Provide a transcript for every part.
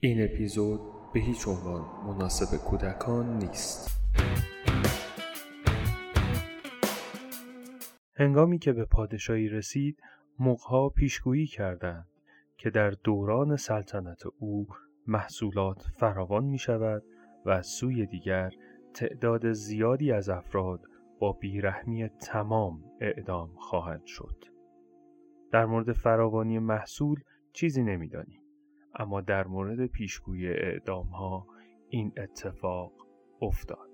این اپیزود به هیچ عنوان مناسب کودکان نیست. هنگامی که به پادشاهی رسید، مغها پیشگویی کردند که در دوران سلطنت او محصولات فراوان می شود و از سوی دیگر تعداد زیادی از افراد با بیرحمی تمام اعدام خواهند شد. در مورد فراوانی محصول چیزی نمی‌دانیم. اما در مورد پیشگویی اعدام ها این اتفاق افتاد.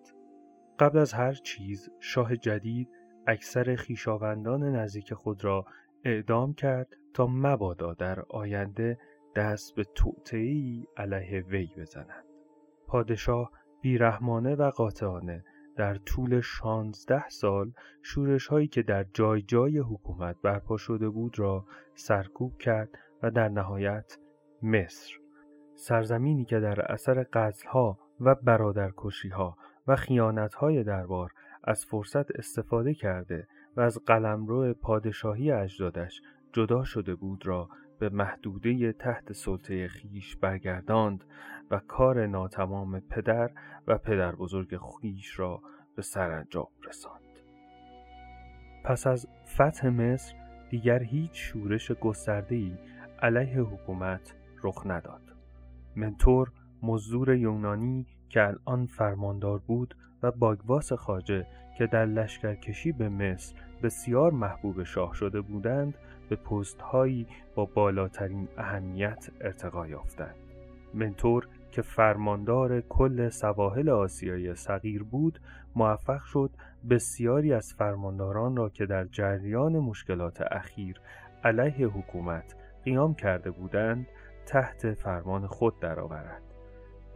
قبل از هر چیز شاه جدید اکثر خیشاوندان نزدیک خود را اعدام کرد تا مبادا در آینده دست به توطعی علیه وی بزنند. پادشاه بیرحمانه و قاطعانه در طول شانزده سال شورش هایی که در جای جای حکومت برپا شده بود را سرکوب کرد و در نهایت مصر سرزمینی که در اثر قتلها و برادرکشیها و خیانتهای دربار از فرصت استفاده کرده و از قلمرو پادشاهی اجدادش جدا شده بود را به محدوده تحت سلطه خیش برگرداند و کار ناتمام پدر و پدر بزرگ خیش را به سرانجام رساند. پس از فتح مصر دیگر هیچ شورش گسترده‌ای علیه حکومت رخ نداد. منتور مزدور یونانی که الان فرماندار بود و باگواس خاجه که در لشکرکشی به مصر بسیار محبوب شاه شده بودند به پست هایی با بالاترین اهمیت ارتقا یافتند. منتور که فرماندار کل سواحل آسیای صغیر بود موفق شد بسیاری از فرمانداران را که در جریان مشکلات اخیر علیه حکومت قیام کرده بودند تحت فرمان خود درآورد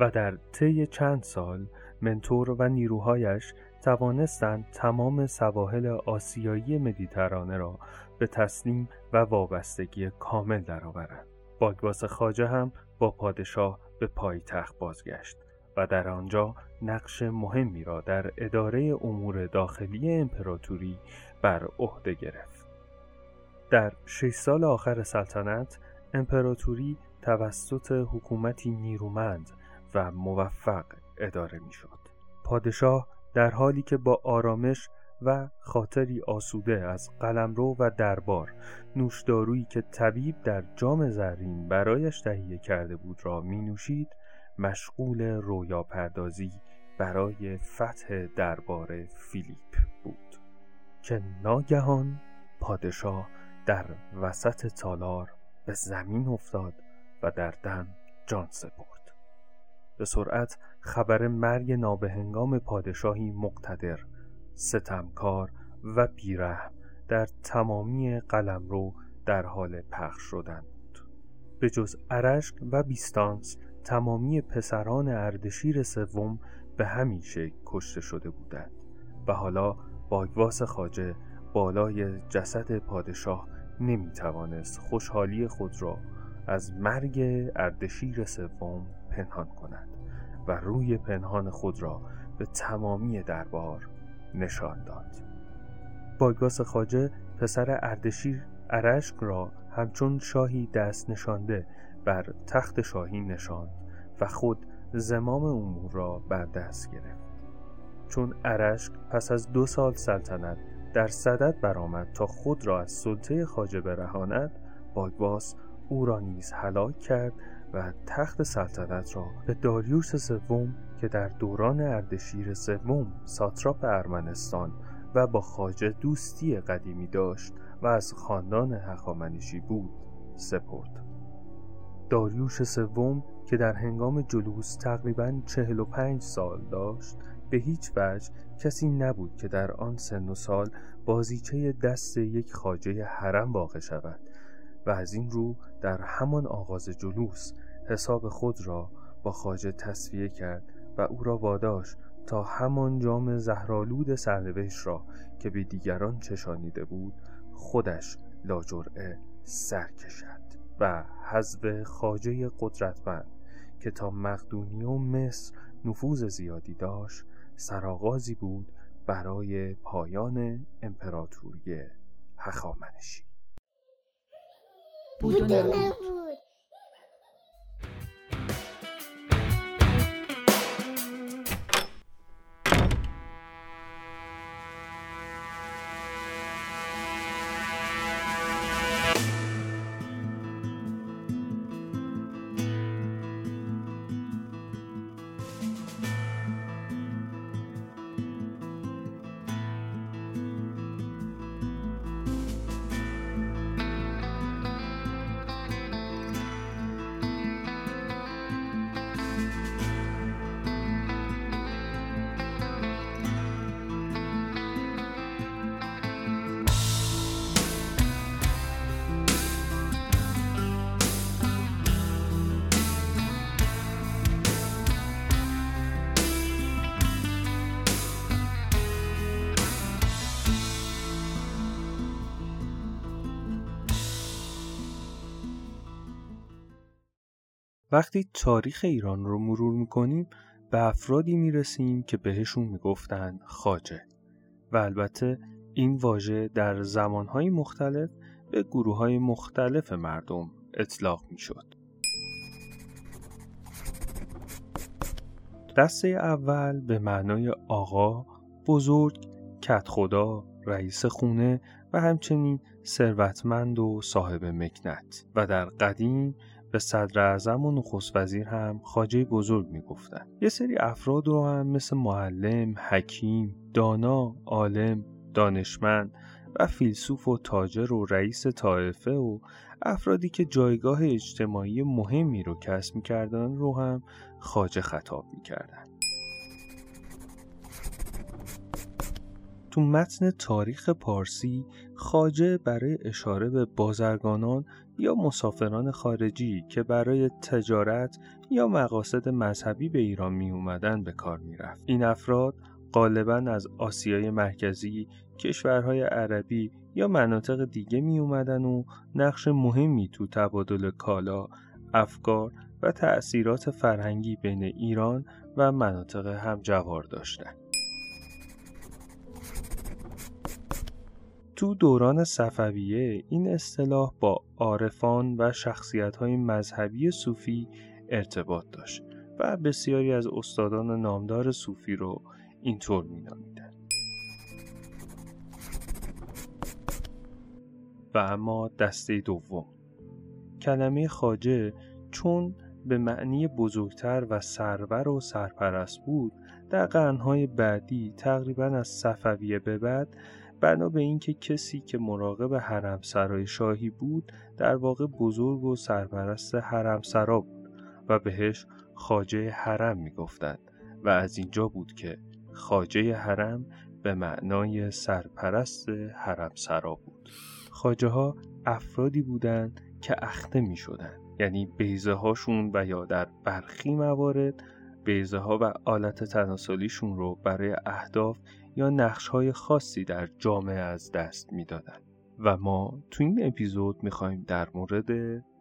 و در طی چند سال منتور و نیروهایش توانستند تمام سواحل آسیایی مدیترانه را به تسلیم و وابستگی کامل درآورند. باگواس خاجه هم با پادشاه به پایتخت بازگشت و در آنجا نقش مهمی را در اداره امور داخلی امپراتوری بر عهده گرفت. در شش سال آخر سلطنت امپراتوری توسط حکومتی نیرومند و موفق اداره می شد. پادشاه در حالی که با آرامش و خاطری آسوده از قلمرو و دربار نوشدارویی که طبیب در جام زرین برایش تهیه کرده بود را می نوشید مشغول رویا پردازی برای فتح دربار فیلیپ بود که ناگهان پادشاه در وسط تالار به زمین افتاد و در دم جان سپرد. به سرعت خبر مرگ نابهنگام پادشاهی مقتدر ستمکار و بیرحم در تمامی قلمرو در حال پخش شدن بود به جز ارشک و بیستانس تمامی پسران اردشیر سوم به همین شکل کشته شده بودند و حالا باگواس خاجه بالای جسد پادشاه نمی توانست خوشحالی خود را از مرگ اردشیر سوم پنهان کند و روی پنهان خود را به تمامی دربار نشان داد. باگاس خاجه پسر اردشیر ارشک را همچون شاهی دست نشانده بر تخت شاهی نشاند و خود زمام امور را بر دست گرفت. چون ارشک پس از دو سال سلطنت در صدد برآمد تا خود را از سلطه خاجه برهاند باگواس او را نیز هلاک کرد و تخت سلطنت را به داریوش سوم که در دوران اردشیر سوم ساتراپ ارمنستان و با خاجه دوستی قدیمی داشت و از خاندان هخامنشی بود سپرد. داریوش سوم که در هنگام جلوس تقریبا 45 سال داشت به هیچ وجه کسی نبود که در آن سن و سال بازیچه دست یک خاجه حرم واقع شود و از این رو در همان آغاز جلوس حساب خود را با خاجه تصفیه کرد و او را واداشت تا همان جام زهرالود سرنوشت را که به دیگران چشانیده بود خودش لاجرعه سر کشد و حزب خاجه قدرتمند که تا مقدونی و مصر نفوذ زیادی داشت سرآغازی بود برای پایان امپراتوری هخامنشی. بود نبود وقتی تاریخ ایران رو مرور می‌کنیم به افرادی می‌رسیم که بهشون می‌گفتن خاجه و البته این واژه در زمانهای مختلف به گروه های مختلف مردم اطلاق می‌شد. دسته اول به معنای آقا، بزرگ، کت خدا، رئیس خونه و همچنین ثروتمند و صاحب مکنت و در قدیم به صدر اعظم و نخست وزیر هم خاجه بزرگ می‌گفتن یه سری افراد رو هم مثل معلم، حکیم، دانا، عالم، دانشمند و فیلسوف و تاجر و رئیس طایفه و افرادی که جایگاه اجتماعی مهمی رو کسب می‌کردن رو هم خاجه خطاب می‌کردن. تو متن تاریخ پارسی خاجه برای اشاره به بازرگانان یا مسافران خارجی که برای تجارت یا مقاصد مذهبی به ایران می اومدن به کار می رفت. این افراد غالبا از آسیای مرکزی، کشورهای عربی یا مناطق دیگه می اومدن و نقش مهمی تو تبادل کالا، افکار و تأثیرات فرهنگی بین ایران و مناطق همجوار داشتند. تو دوران صفویه این اصطلاح با عارفان و شخصیت‌های مذهبی صوفی ارتباط داشت و بسیاری از استادان نامدار صوفی رو اینطور مینامیدن و اما دسته دوم. کلمه خاجه چون به معنی بزرگتر و سرور و سرپرست بود در قرنهای بعدی تقریبا از صفویه به بعد بنا به اینکه کسی که مراقب حرم سرای شاهی بود در واقع بزرگ و سرپرست حرم سرا بود و بهش خاجه حرم می‌گفتند و از اینجا بود که خاجه حرم به معنای سرپرست حرم سرا بود خاجه ها افرادی بودند که اخته می شدن. یعنی بیزه هاشون و یا در برخی موارد بیزه ها و آلت تناسلیشون رو برای اهداف یا نقش های خاصی در جامعه از دست می‌دادند و ما تو این اپیزود می‌خوایم در مورد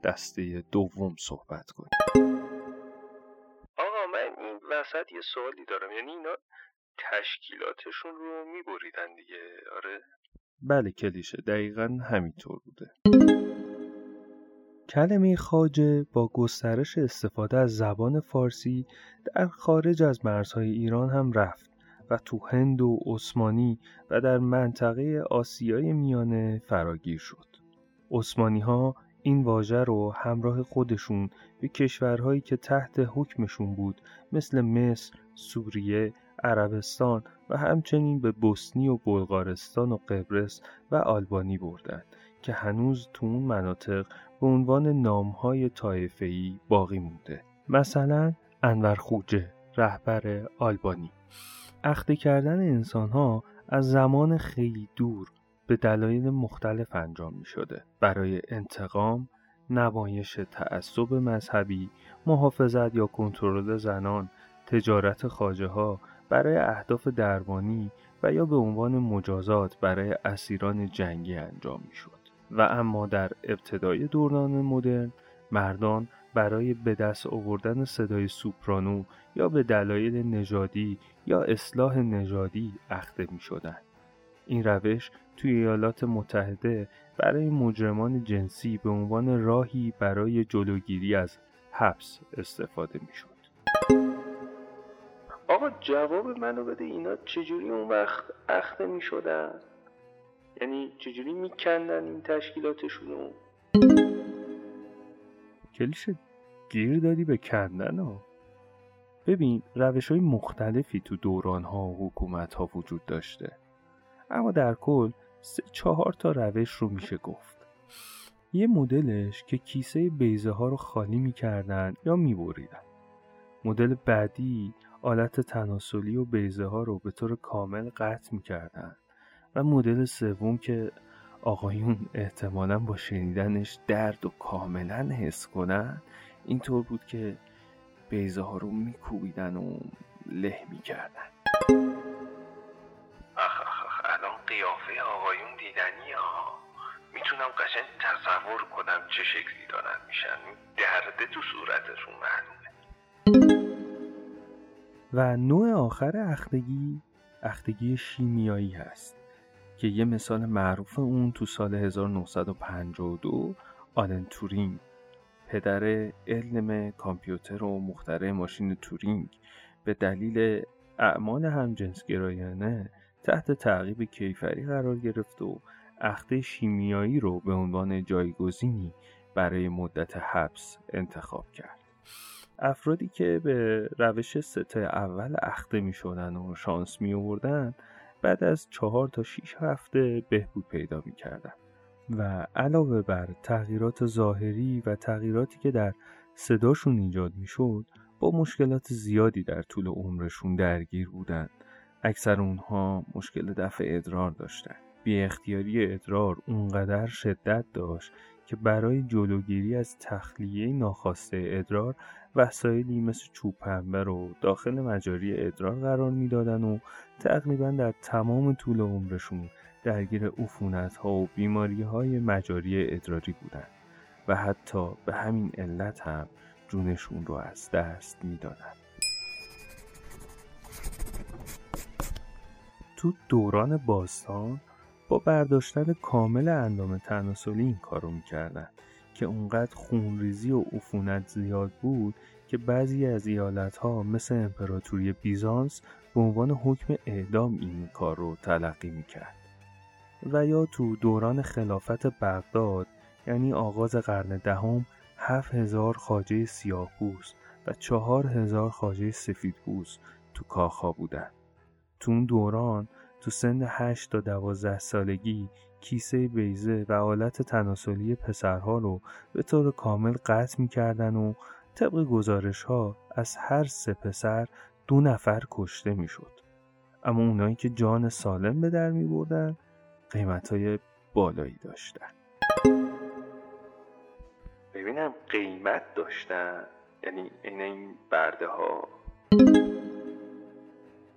دسته دوم صحبت کنیم. آقا من این وسط یه سوالی دارم. یعنی اینا تشکیلاتشون رو میبریدن دیگه. آره. بله کلیشه. دقیقا همینطور بوده. کلمه خاجه با گسترش استفاده از زبان فارسی در خارج از مرزهای ایران هم رفت. و تو هند و عثمانی و در منطقه آسیای میانه فراگیر شد. عثمانی ها این واژه رو همراه خودشون به کشورهایی که تحت حکمشون بود مثل مصر، سوریه، عربستان و همچنین به بوسنی و بلغارستان و قبرس و آلبانی بردند که هنوز تو اون مناطق به عنوان نامهای طایفه‌ای باقی مونده. مثلا انور خوجه رهبر آلبانی اخته کردن انسان ها از زمان خیلی دور به دلایل مختلف انجام می شده. برای انتقام، نمایش تعصب مذهبی، محافظت یا کنترل زنان، تجارت خاجه ها برای اهداف درمانی و یا به عنوان مجازات برای اسیران جنگی انجام می شد. و اما در ابتدای دوران مدرن مردان برای به دست آوردن صدای سوپرانو یا به دلایل نژادی یا اصلاح نژادی اخته می شدن. این روش توی ایالات متحده برای مجرمان جنسی به عنوان راهی برای جلوگیری از حبس استفاده می شد. آقا جواب منو بده اینا چجوری اون وقت اخته می شدن؟ یعنی چجوری میکندن این تشکیلاتشونو کلیشه گیر دادی به کندن ها. ببین روش های مختلفی تو دوران ها و حکومت ها وجود داشته. اما در کل سه چهار تا روش رو میشه گفت. یه مدلش که کیسه بیزه ها رو خالی می‌کردن یا میبریدن. مدل بعدی آلت تناسلی و بیزه ها رو به طور کامل قطع می‌کردن. و مدل سوم که آقایون احتمالا با شنیدنش درد و کاملا حس کنن. اینطور بود که بیزه ها رو میکوبیدن و له می‌کردن. آخ آخ الان قیافه آقایون دیدنی ها. می‌تونم قشنگ تصور کنم چه شکلی دارن میشن. درده تو صورتشون معلومه. و نوع آخر اختگی اختگی شیمیایی هست. که یه مثال معروف اون تو سال 1952 آلن تورینگ پدر علم کامپیوتر و مخترع ماشین تورینگ به دلیل اعمال همجنسگرایانه تحت تعقیب کیفری قرار گرفت و اخته شیمیایی رو به عنوان جایگزینی برای مدت حبس انتخاب کرد. افرادی که به روش سته اول اخته می شدن و شانس می آوردن بعد از چهار تا شیش هفته بهبود پیدا می کردن. و علاوه بر تغییرات ظاهری و تغییراتی که در صداشون ایجاد می شد با مشکلات زیادی در طول عمرشون درگیر بودند. اکثر اونها مشکل دفع ادرار داشتن. بی اختیاری ادرار اونقدر شدت داشت که برای جلوگیری از تخلیه ناخواسته ادرار وسایلی مثل چوب پنبه رو داخل مجاری ادرار قرار می‌دادن و تقریبا در تمام طول عمرشون درگیر عفونت ها و بیماری های مجاری ادراری بودن و حتی به همین علت هم جونشون رو از دست می‌دادن. تو دوران باستان با برداشتن کامل اندام تناسلی این کارو می‌کردن که اونقدر خونریزی و عفونت زیاد بود که بعضی از ایالت ها مثل امپراتوری بیزانس به عنوان حکم اعدام این کار رو تلقی می‌کرد. و یا تو دوران خلافت بغداد یعنی آغاز قرن دهم هفت هزار خاجه سیاه و چهار هزار خاجه سفید تو کاخا بودن. تو اون دوران تو سن 8 تا 12 سالگی کیسه بیزه و آلت تناسلی پسرها رو به طور کامل قطع می‌کردن و طبق گزارش ها از هر سه پسر دو نفر کشته می‌شد. اما اونایی که جان سالم به در می بردن قیمت های بالایی داشتن. ببینم قیمت داشتن؟ یعنی این این برده ها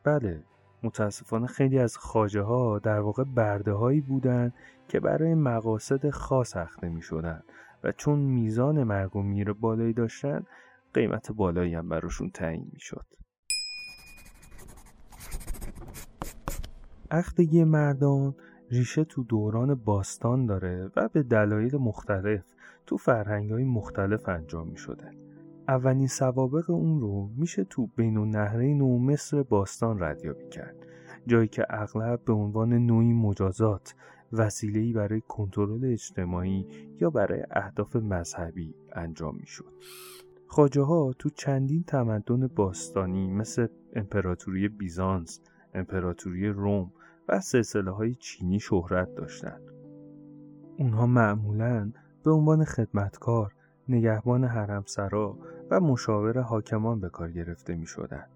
بله متاسفانه خیلی از خاجه ها در واقع برده هایی بودند که برای مقاصد خاص اخته می شدن و چون میزان مرگ و میر بالایی داشتن قیمت بالایی هم براشون تعیین می شد. اختگی مردان ریشه تو دوران باستان داره و به دلایل مختلف تو فرهنگ های مختلف انجام می شده. اولین سوابق اون رو میشه تو بین النهرین و مصر باستان ردیابی کرد جایی که اغلب به عنوان نوعی مجازات وسیله‌ای برای کنترل اجتماعی یا برای اهداف مذهبی انجام می‌شد. خاجه ها تو چندین تمدن باستانی مثل امپراتوری بیزانس، امپراتوری روم و سلسله های چینی شهرت داشتند. اونها معمولا به عنوان خدمتکار نگهبان حرمسرا و مشاور حاکمان به کار گرفته می شدن.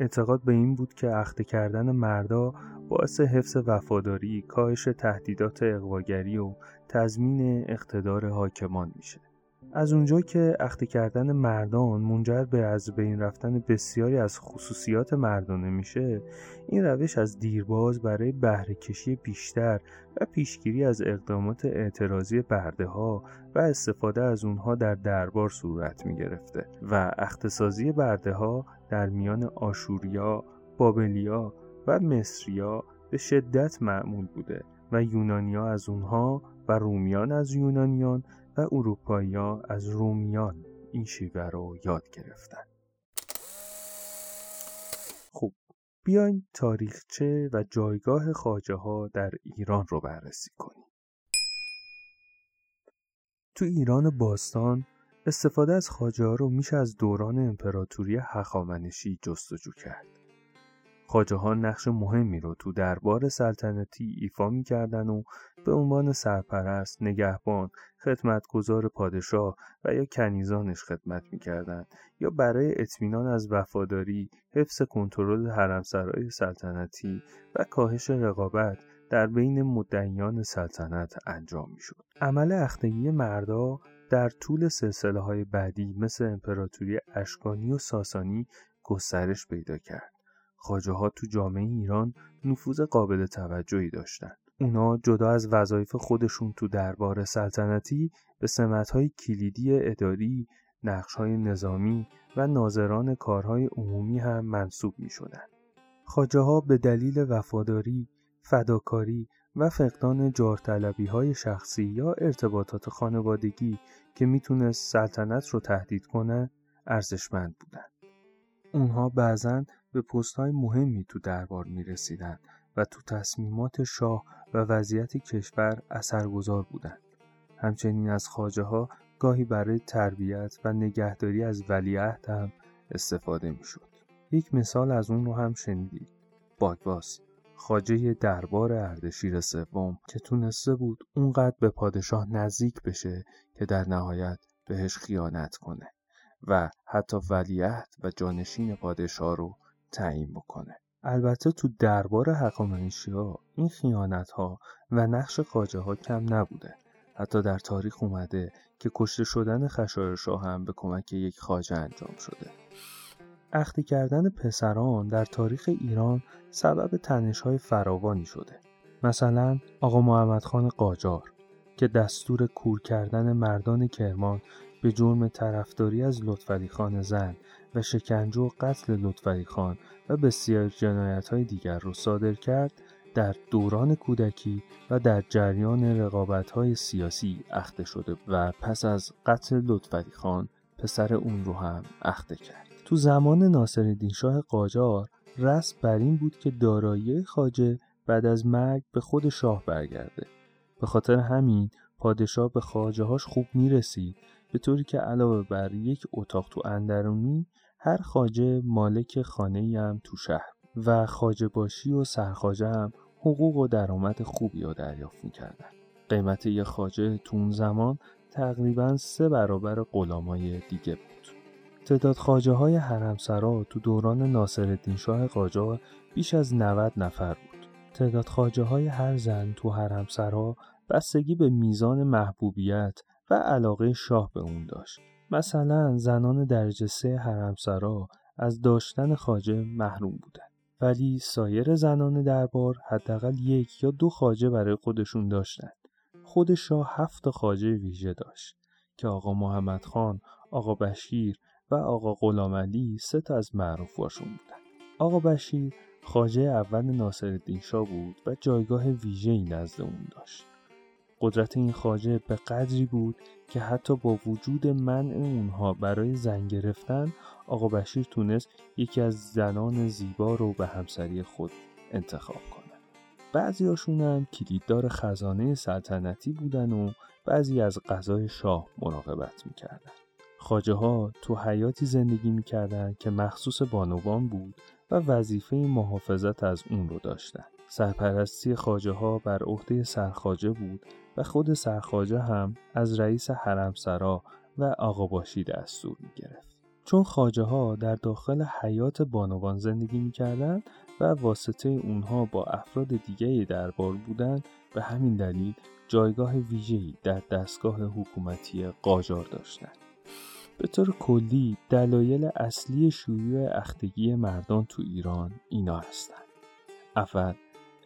اعتقاد به این بود که اخته کردن مردا باعث حفظ وفاداری، کاهش تهدیدات اقواگری و تضمین اقتدار حاکمان میشه. از اونجا که اخته کردن مردان منجر به از بین رفتن بسیاری از خصوصیات مردانه میشه این روش از دیرباز برای بهره کشی بیشتر و پیشگیری از اقدامات اعتراضی برده ها و استفاده از اونها در دربار صورت می گرفته و اختصازی برده ها در میان آشوریا، بابلیا و مصریا به شدت معمول بوده و یونانیا از اونها و رومیان از یونانیان و از رومیان این شیوه رو یاد گرفتن. خب بیاین تاریخچه و جایگاه خاجه ها در ایران رو بررسی کنیم. تو ایران باستان استفاده از خاجه ها رو میشه از دوران امپراتوری هخامنشی جستجو کرد. خاجه ها نقش مهمی رو تو دربار سلطنتی ایفا می‌کردن و به عنوان سرپرست، نگهبان، خدمتگزار پادشاه و یا کنیزانش خدمت می‌کردند یا برای اطمینان از وفاداری، حفظ کنترل حرمسرای سلطنتی و کاهش رقابت در بین مدعیان سلطنت انجام می‌شد. عمل اختگی مردا در طول سلسله های بعدی مثل امپراتوری اشکانی و ساسانی گسترش پیدا کرد. خاجه ها تو جامعه ایران نفوذ قابل توجهی داشتند اونا جدا از وظایف خودشون تو دربار سلطنتی به سمتهای کلیدی اداری، نقشهای نظامی و ناظران کارهای عمومی هم منصوب می شدن. خاجه ها به دلیل وفاداری، فداکاری و فقدان جارطلبی های شخصی یا ارتباطات خانوادگی که می‌تونست سلطنت رو تهدید کنه ارزشمند بودن. اونها بعضا به پست های مهمی تو دربار می رسیدن و تو تصمیمات شاه و وضعیت کشور اثرگذار بودند. همچنین از خاجه ها گاهی برای تربیت و نگهداری از ولیعهد هم استفاده می شد. یک مثال از اون رو هم شنیدید. باگواس خاجه دربار اردشیر سوم که تونسته بود اونقدر به پادشاه نزدیک بشه که در نهایت بهش خیانت کنه و حتی ولیعهد و جانشین پادشاه رو تعیین بکنه. البته تو دربار حقامنشی این خیانت ها و نقش خاجه ها کم نبوده. حتی در تاریخ اومده که کشته شدن خشایرشاه هم به کمک یک خاجه انجام شده. اختی کردن پسران در تاریخ ایران سبب تنش های فراوانی شده. مثلا آقا محمد خان قاجار که دستور کور کردن مردان کرمان به جرم طرفداری از لطفعلی خان زن و شکنجه و قتل لطفعلی خان و بسیار جنایت های دیگر را صادر کرد در دوران کودکی و در جریان رقابت های سیاسی اخته شده و پس از قتل لطفعلی خان پسر اون رو هم اخته کرد. تو زمان ناصرالدین شاه قاجار رسم بر این بود که دارایی خاجه بعد از مرگ به خود شاه برگرده. به خاطر همین پادشاه به خاجه هاش خوب می‌رسید به طوری که علاوه بر یک اتاق تو اندرونی هر خاجه مالک خانه هم تو شهر و خاجه باشی و سرخاجه هم حقوق و درآمد خوبی رو دریافت می‌کردن. قیمت یک خاجه تو اون زمان تقریبا سه برابر غلامای دیگه بود. تعداد خاجه های حرمسرا تو دوران ناصرالدین شاه قاجار بیش از 90 نفر بود. تعداد خاجه های هر زن تو حرمسرا بستگی به میزان محبوبیت و علاقه شاه به اون داشت. مثلا زنان درجه سه حرمسرا از داشتن خاجه محروم بودند. ولی سایر زنان دربار حداقل یک یا دو خاجه برای خودشون داشتند. خود شاه هفت خاجه ویژه داشت که آقا محمد خان، آقا بشیر و آقا غلام علی سه تا از معروفاشون بودن. آقا بشیر خاجه اول ناصرالدین شاه بود و جایگاه ویژه‌ای نزد اون داشت. قدرت این خاجه به قدری بود که حتی با وجود منع اونها برای زن گرفتن آقا بشیر تونست یکی از زنان زیبا رو به همسری خود انتخاب کنه. بعضی هاشون هم کلیددار خزانه سلطنتی بودن و بعضی از غذای شاه مراقبت می‌کردن. خاجه ها تو حیاتی زندگی می‌کردن که مخصوص بانوان بود و وظیفه محافظت از اون رو داشتن. سرپرستی خاجه ها بر عهده سرخاجه بود و خود سرخاجه هم از رئیس حرمسرا و آقا باشی دستور می گرفت. چون خاجه ها در داخل حیات بانوان زندگی می و واسطه اونها با افراد دیگه دربار بودند به همین دلیل جایگاه ویژه‌ای در دستگاه حکومتی قاجار داشتند. به طور کلی دلایل اصلی شیوع اختگی مردان تو ایران اینا هستند. اول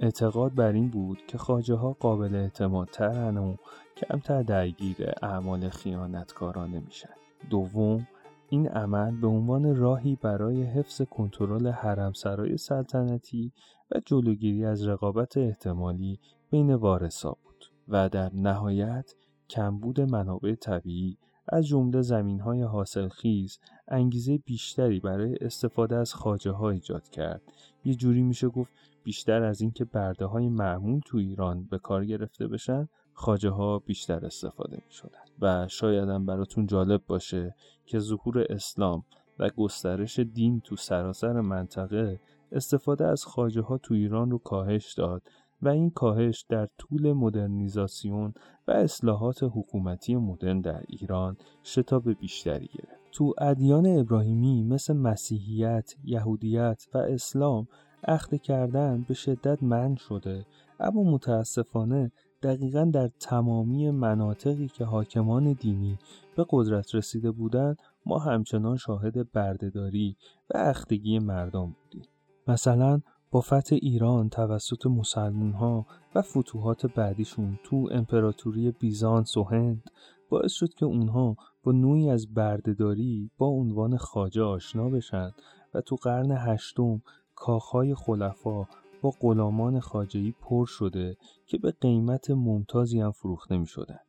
اعتقاد بر این بود که خاجه ها قابل اعتماد ترن و کمتر درگیر اعمال خیانتکارانه میشن. دوم این عمل به عنوان راهی برای حفظ کنترل حرمسرای سلطنتی و جلوگیری از رقابت احتمالی بین وارثا بود و در نهایت کمبود منابع طبیعی از جمله زمین های حاصلخیز انگیزه بیشتری برای استفاده از خاجه ها ایجاد کرد. یه جوری میشه گفت بیشتر از اینکه برده های معمول تو ایران به کار گرفته بشن خاجه ها بیشتر استفاده می شدن. و شایدم براتون جالب باشه که ظهور اسلام و گسترش دین تو سراسر منطقه استفاده از خاجه ها تو ایران رو کاهش داد و این کاهش در طول مدرنیزاسیون و اصلاحات حکومتی مدرن در ایران شتاب بیشتری گرفت. تو ادیان ابراهیمی مثل مسیحیت، یهودیت و اسلام اخته کردن به شدت من شده. اما متاسفانه دقیقا در تمامی مناطقی که حاکمان دینی به قدرت رسیده بودند ما همچنان شاهد بردهداری و اختگی مردم بودیم. مثلا با فتح ایران توسط مسلمون ها و فتوحات بعدیشون تو امپراتوری بیزانس و هند باعث شد که اونها با نوعی از بردهداری با عنوان خاجه آشنا بشن و تو قرن هشتم کاخهای خلفا با غلامان خاجهی پر شده که به قیمت ممتازی هم فروخته می شدن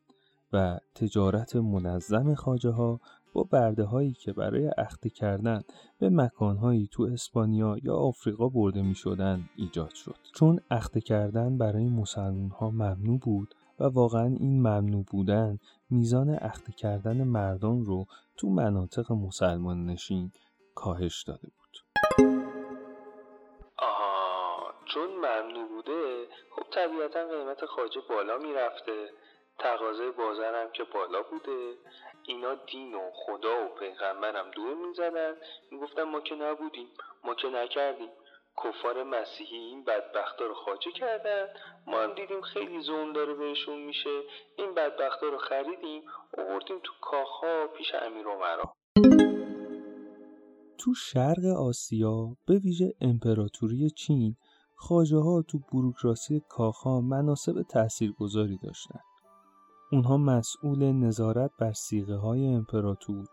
و تجارت منظم خاجه ها با برده هایی که برای اخته کردن به مکانهایی تو اسپانیا یا آفریقا برده می شدن ایجاد شد. چون اخته کردن برای مسلمون ها ممنوع بود و واقعا این ممنوع بودن میزان اخته کردن مردان رو تو مناطق مسلمان نشین کاهش داده بود. چون ممنوع بوده خب طبیعتا قیمت خاجه بالا می‌رفته. تقاضای بازار هم که بالا بوده. اینا دین و خدا و پیغمبرم دور می‌زدن. می‌گفتن ما که نبودیم ما که نکردیم. کفار مسیحی این بدبختا رو خاجه کردن. ما هم دیدیم خیلی زون داره بهشون میشه. این بدبختا رو خریدیم آوردیم تو کاخها پیش امیر عمرا. تو شرق آسیا به ویژه امپراتوری چین خاجه ها تو بروکراسی کاخها مناسب تاثیرگذاری داشتن اونها مسئول نظارت بر سیغه های امپراتور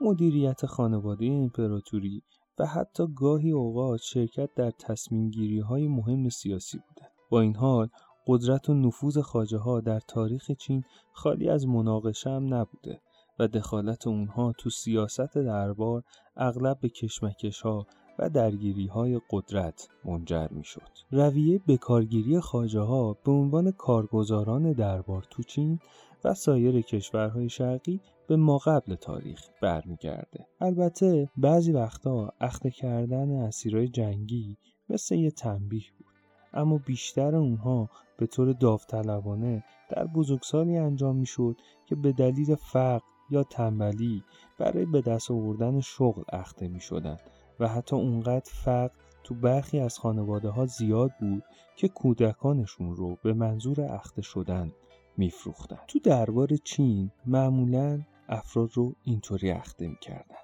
مدیریت خانواده امپراتوری و حتی گاهی اوقات شرکت در تصمیم گیری های مهم سیاسی بودند. با این حال قدرت و نفوذ خاجه ها در تاریخ چین خالی از مناقشه هم نبوده و دخالت اونها تو سیاست دربار اغلب به کشمکش ها و درگیری های قدرت منجر می شد. رویه بکارگیری خاجه ها به عنوان کارگزاران دربار تو چین و سایر کشورهای شرقی به ما قبل تاریخ برمیگرده البته بعضی وقتا اخته کردن اسیرای جنگی مثل یه تنبیه بود اما بیشتر اونها به طور داوطلبانه در بزرگسالی انجام می‌شد که به دلیل فقر یا تنبلی برای به دست آوردن شغل اخته می شدن و حتی اونقدر فقر تو برخی از خانواده ها زیاد بود که کودکانشون رو به منظور اخته شدن میفروختن. تو دربار چین معمولا افراد رو اینطوری اخته می‌کردن.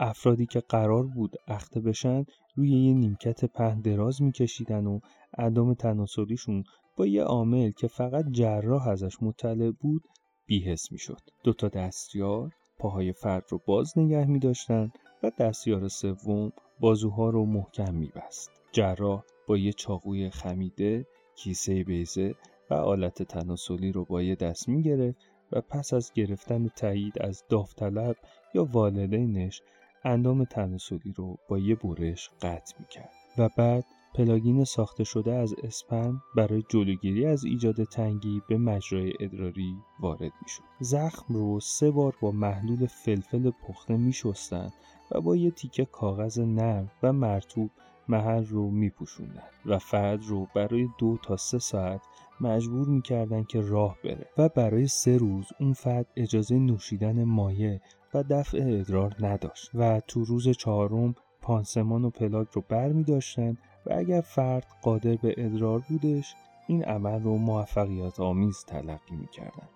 افرادی که قرار بود اخته بشن روی یه نیمکت پهن دراز میکشیدن و عدم تناسلیشون با یه عامل که فقط جراح ازش مطلع بود بیهس می‌شد. دوتا دستیار پاهای فرد رو باز نگه می داشتن و دستیار سوم بازوها رو محکم می بست. جراح با یه چاقوی خمیده کیسه بیضه و آلت تناسلی رو با یه دست می گرفت و پس از گرفتن تایید از داوطلب یا والدینش اندام تناسلی رو با یه برش قطع می کرد و بعد پلاگین ساخته شده از اسپن برای جلوگیری از ایجاد تنگی به مجرای ادراری وارد می شد. زخم رو سه بار با محلول فلفل پخته می شستن و با یه تیکه کاغذ نرم و مرتوب محل رو می و فرد رو برای دو تا سه ساعت مجبور می‌کردن که راه بره و برای سه روز اون فرد اجازه نوشیدن مایه و دفع ادرار نداشت و تو روز چهارم پانسمان و پلاک رو بر می و اگر فرد قادر به ادرار بودش این عمل رو موفقیت آمیز تلقی می کردن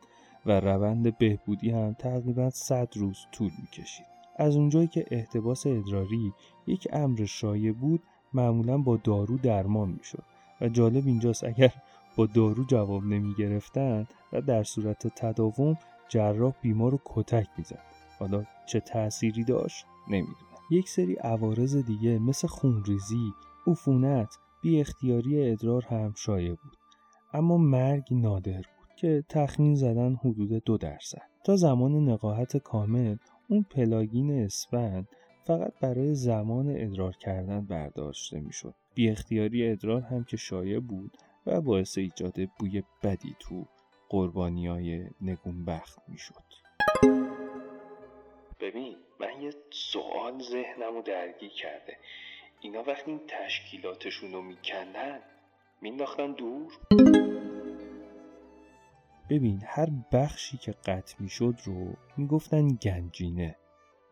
و روند بهبودی هم تقریبا 100 روز طول می کشید. از اونجایی که احتباس ادراری یک امر شایع بود معمولا با دارو درمان می شد و جالب اینجاست اگر با دارو جواب نمی گرفتن و در صورت تداوم جراح بیمار رو کتک می‌زد. حالا چه تأثیری داشت؟ نمی‌دونم. یک سری عوارض دیگه مثل خونریزی عفونت بی اختیاری ادرار هم شایع بود. اما مرگ نادر بود که تخمین زدن حدود دو درصد. تا زمان نقاهت کامل اون پلاگین اسفند فقط برای زمان ادرار کردن برداشته می‌شد. بی اختیاری ادرار هم که شایع بود و باعث ایجاد بوی بدی تو قربانی های نگونبخت می‌شد. ببین من یه سوال ذهنم رو درگیر کرده. اینا وقتی این تشکیلاتشون رو میکندن مینداختن دور؟ ببین هر بخشی که قطع می‌شد رو می‌گفتن گنجینه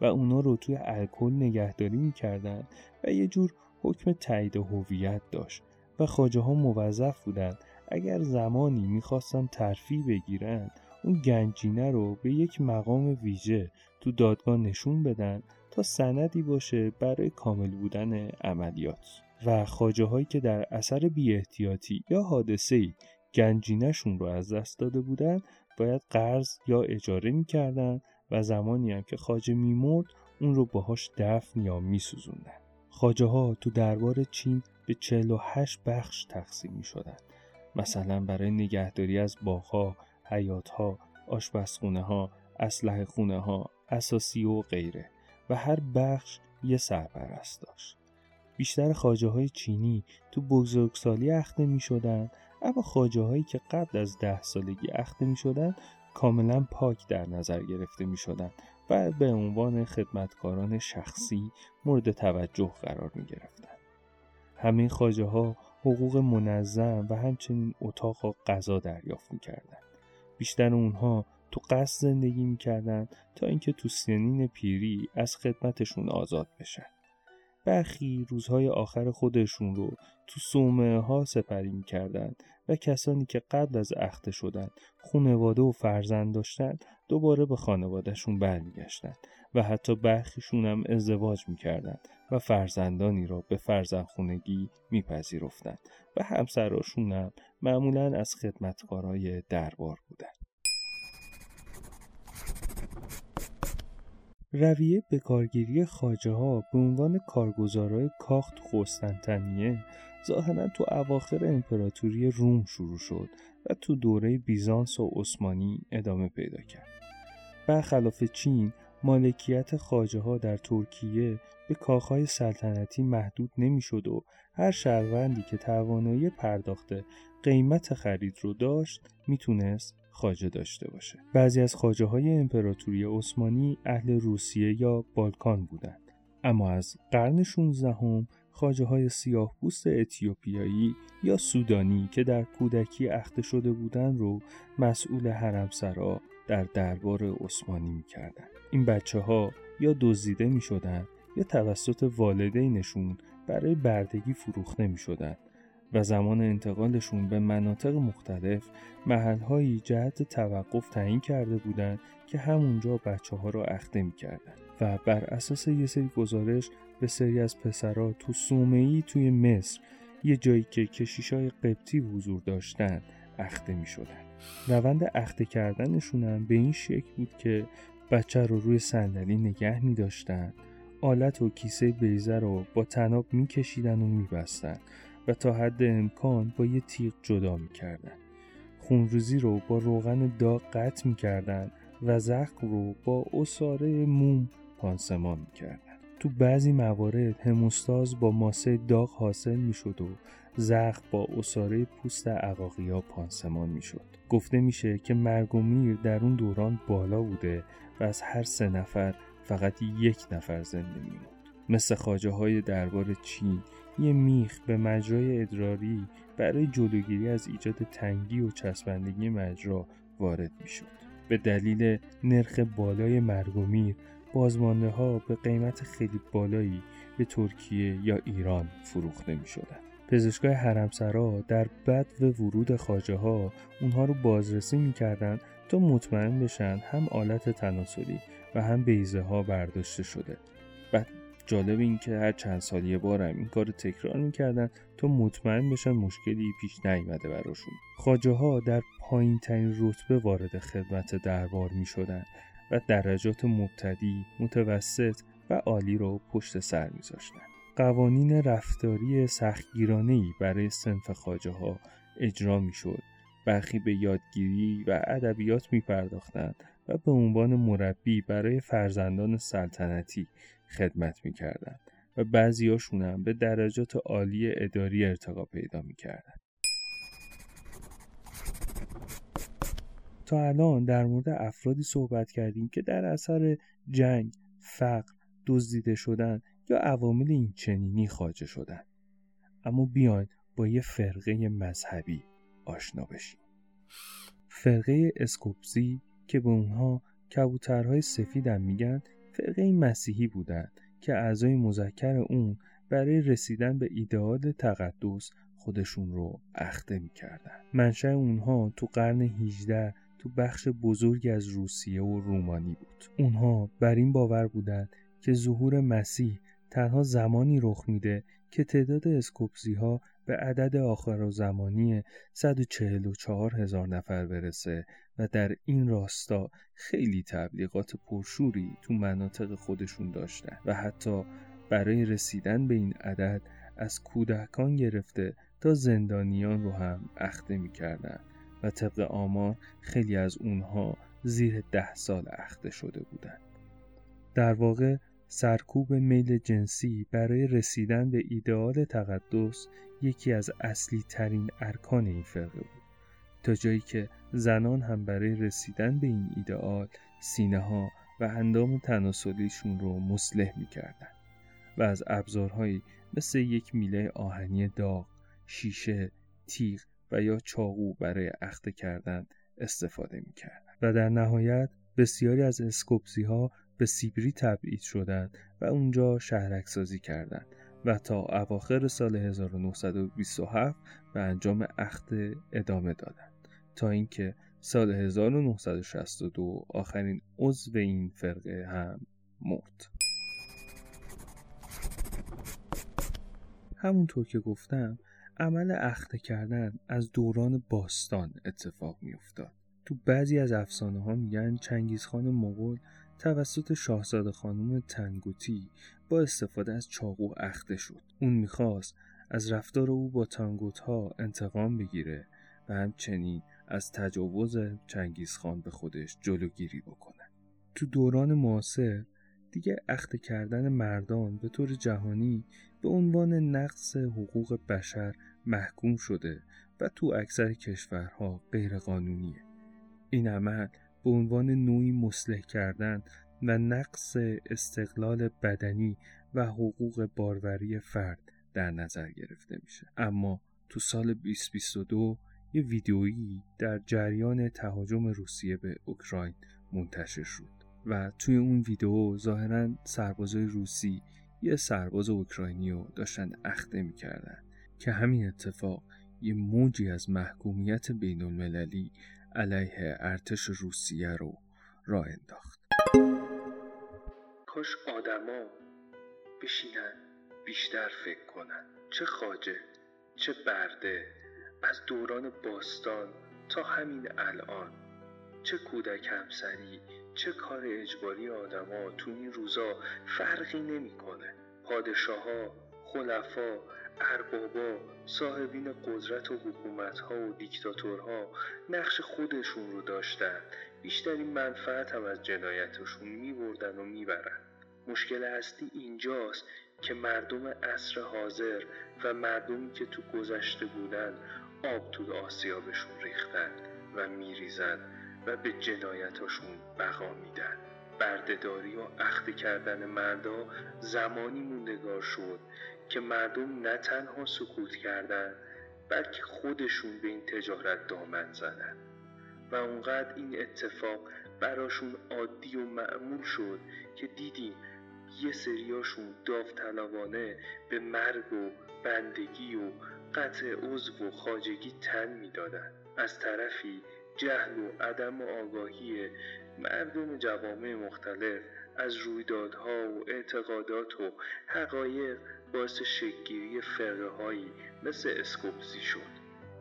و اونا رو توی الکل نگهداری می‌کردن و یه جور حکم تایید هویت داشت و خاجه ها موظف بودند اگر زمانی می‌خواستن ترفیع بگیرن اون گنجینه رو به یک مقام ویژه تو دادگاه نشون بدن تا سندی باشه برای کامل بودن عملیات. و خاجه هایی که در اثر بی یا حادثه گنجینشون رو از دست داده بودن باید قرض یا اجاره می‌کردن و زمانی هم که خاجه میمرد اون رو باهاش دفن یا میسوزوندن خاجه ها تو دربار چین به 48 بخش تقسیم می شدن. مثلا برای نگهداری از باغها، حیاتها، آشپزخونه ها، اسلحه خونه ها، اساسی و غیره و هر بخش یه سرپرست داشت. بیشتر خاجه های چینی تو بزرگسالی اخته می شدن اما هایی که قبل از ده سالگی اخته می شدن کاملا پاک در نظر گرفته می شدن و به عنوان خدمتکاران شخصی مورد توجه قرار می گرفتن. همه خاجه ها حقوق منظم و همچنین اتاق و غذا دریافت می کردن. بیشتر اونها تو قصد زندگی می‌کردن تا اینکه تو سنین پیری از خدمتشون آزاد بشن. برخی روزهای آخر خودشون رو تو سومه ها سپری می‌کردن و کسانی که قبل از اخته شدن خونواده و فرزند داشتن دوباره به خانوادهشون برمیگشتن و حتی برخیشون هم ازدواج می‌کردن و فرزندانی را به فرزند خونگی میپذیرفتند و همسراشون هم معمولا از خدمتکارای دربار بودن. رویه به کارگیری خاجه ها به عنوان کارگزارای کاخ تو قسطنطنیه ظاهرا تو اواخر امپراتوری روم شروع شد و تو دوره بیزانس و عثمانی ادامه پیدا کرد. برخلاف چین مالکیت خاجه ها در ترکیه به کاخهای سلطنتی محدود نمی‌شد و هر شهروندی که توانایی پرداخت قیمت خرید رو داشت می‌تونست خاجه داشته باشه. بعضی از خاجه های امپراتوری عثمانی اهل روسیه یا بالکان بودند. اما از قرن 16 هم خاجه های سیاه پوست اتیوپیایی یا سودانی که در کودکی اخته شده بودند رو مسئول حرمسرا در دربار عثمانی می‌کردن. این بچه ها یا دزدیده می شدن یا توسط والدینشون برای بردگی فروخته می شدن و زمان انتقالشون به مناطق مختلف محلهایی جهت توقف تعیین کرده بودند که همونجا بچه ها را اخته می کردن. و بر اساس یه سری گزارش به سری از پسرها تو سومهی توی مصر یه جایی که کشیشای قبطی حضور داشتن اخته می شدن. روند اخته کردنشون هم به این شکل بود که بچه رو روی صندلی نگه می داشتن آلت و کیسه بیزه رو با تناب می کشیدن و می بستن و تا حد امکان با یه تیغ جدا می کردن. خونروزی رو با روغن داغ قطع می کردن و زخم رو با اصاره موم پانسمان می کردن. تو بعضی موارد هموستاز با ماسه داغ حاصل می شد و زخم با اصاره پوست عقاقیا پانسمان می شد. گفته میشه که مرگ و میر در اون دوران بالا بوده و از هر سه نفر فقط یک نفر زنده میموند. مثل خاجه های دربار چین یه میخ به مجرای ادراری برای جلوگیری از ایجاد تنگی و چسبندگی مجرا وارد می‌شد. به دلیل نرخ بالای مرگ و میر بازمانده ها به قیمت خیلی بالایی به ترکیه یا ایران فروخته می شدن. پزشکای حرمسرا در بد و ورود خاجه ها اونها رو بازرسی می‌کردن تا مطمئن بشن هم آلت تناسلی و هم بیزه ها برداشته شده جالب این که هر چند سال یه بارم این کار تکرار می‌کردن تا مطمئن بشن مشکلی پیش نیامده براشون خاجه ها در پایین ترین رتبه وارد خدمت دربار می شدن و درجات مبتدی، متوسط و عالی رو پشت سر می قوانین رفتاری سختگیرانه‌ای برای سنف خاجه ها اجرا می شد. برخی به یادگیری و ادبیات می پرداختند و به عنوان مربی برای فرزندان سلطنتی خدمت می کردند و بعضیاشون هم به درجات عالی اداری ارتقا پیدا می کردند. تا الان در مورد افرادی صحبت کردیم که در اثر جنگ، فقر، دزدیده شدن یا عوامل این چنینی خاجه شدن اما بیاین با یه فرقه مذهبی آشنا بشیم فرقه اسکوپزی که به اونها کبوترهای سفیدم میگن فرقه مسیحی بودن که اعضای مذکر اون برای رسیدن به ایدئال تقدس خودشون رو اخته می‌کردن منشأ اونها تو قرن 18 تو بخش بزرگی از روسیه و رومانی بود. اونها بر این باور بودند که ظهور مسیح تنها زمانی رخ میده که تعداد اسکوپزی ها به عدد آخر و زمانی 144 هزار نفر برسه و در این راستا خیلی تبلیغات پرشوری تو مناطق خودشون داشتن و حتی برای رسیدن به این عدد از کودکان گرفته تا زندانیان رو هم اخته می‌کردن و طبق آمار خیلی از اونها زیر ده سال اخته شده بودند. در واقع سرکوب میل جنسی برای رسیدن به ایدئال تقدس یکی از اصلی ترین ارکان این فرقه بود. تا جایی که زنان هم برای رسیدن به این ایدئال سینه ها و اندام تناسلیشون رو مسلح می‌کردن و از ابزارهایی مثل یک میله آهنی داغ، شیشه، تیغ و یا چاقو برای اخته کردن استفاده می‌کردن. و در نهایت بسیاری از اسکوپسی ها به سیبری تبعید شدند و اونجا شهرک سازی کردند و تا اواخر سال 1927 به انجام اخت ادامه دادند تا اینکه سال 1962 آخرین عضو این فرقه هم مرد همونطور که گفتم عمل اخته کردن از دوران باستان اتفاق می افتاد. تو بعضی از افسانه ها میگن چنگیزخان مغول توسط شاهزاده خانم تنگوتی با استفاده از چاقو اخته شد. اون می‌خواست از رفتار او با تانگوت ها انتقام بگیره و همچنین از تجاوز چنگیزخان به خودش جلوگیری بکنه. تو دوران معاصر دیگه اخته کردن مردان به طور جهانی به عنوان نقص حقوق بشر محکوم شده و تو اکثر کشورها غیرقانونیه. این عمل به عنوان نوعی مسلح کردن و نقص استقلال بدنی و حقوق باروری فرد در نظر گرفته میشه. اما تو سال 2022 یه ویدیویی در جریان تهاجم روسیه به اوکراین منتشر شد و توی اون ویدیو ظاهرا سربازای روسی یه سرباز اوکراینی رو داشتن اخته می‌کردن که همین اتفاق یه موجی از محکومیت بین المللی علیه ارتش روسیه رو راه انداخت. کاش آدما بشینن بیشتر فکر کنن. چه خاجه چه برده. از دوران باستان تا همین الان. چه کودک همسری چه کار اجباری آدما تو این روزا فرقی نمی‌کنه. پادشاه ها خلفا اربابا صاحبین قدرت و حکومت ها و دیکتاتورها نقش خودشون رو داشتن. بیشترین منفعت هم از جنایتشون میبردن و می‌برن. مشکل اصلی اینجاست که مردم عصر حاضر و مردمی که تو گذشته بودن آب تو آسیابشون ریختن و میریزن و به جنایتاشون بقا میدن. بردهداری و اخته کردن مردا زمانی موندگار شد که مردم نه تنها سکوت کردند بلکه خودشون به این تجارت دامن زدن. و اونقدر این اتفاق براشون عادی و معمول شد که دیدیم یه سریاشون داوطلبانه به مرگ و بندگی و قطع عضو و خاجگی تن می‌دادند از طرفی جهل و عدم آگاهی مردم جوامع مختلف از رویدادها و اعتقادات و حقایق باعث شکگیری فرقه هایی مثل اسکوپزی شد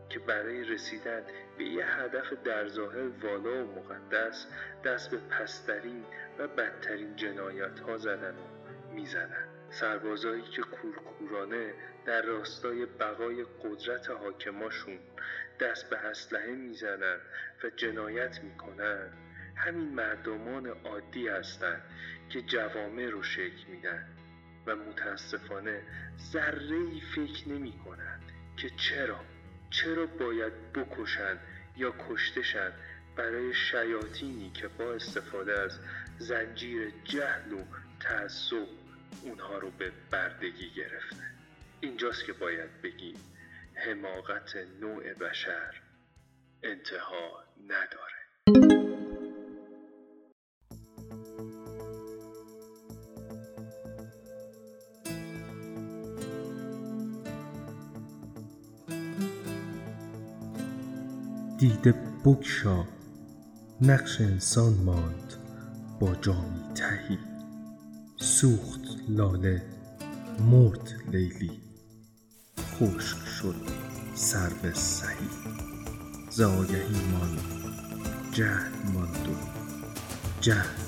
که برای رسیدن به یه هدف در ظاهر والا و مقدس دست به پسترین و بدترین جنایت ها زدن و می‌زدن. سربازایی که کورکورانه در راستای بقای قدرت حاکماشون دست به اسلحه می‌زنن و جنایت می‌کنن همین مردمان عادی هستند که جوامع رو شکل میدن. و متاسفانه ذره ای فکر نمی کنند که چرا چرا باید بکشند یا کشتشند برای شیاطینی که با استفاده از زنجیر جهل و تعصب اونها رو به بردگی گرفته. اینجاست که باید بگیم حماقت نوع بشر انتها نداره. دیده بکشا نقش انسان ماند با جامی تهی. سوخت لاله مرد لیلی. خشک شد سرو سهی. زاگهی مان جهل ماند و جهل.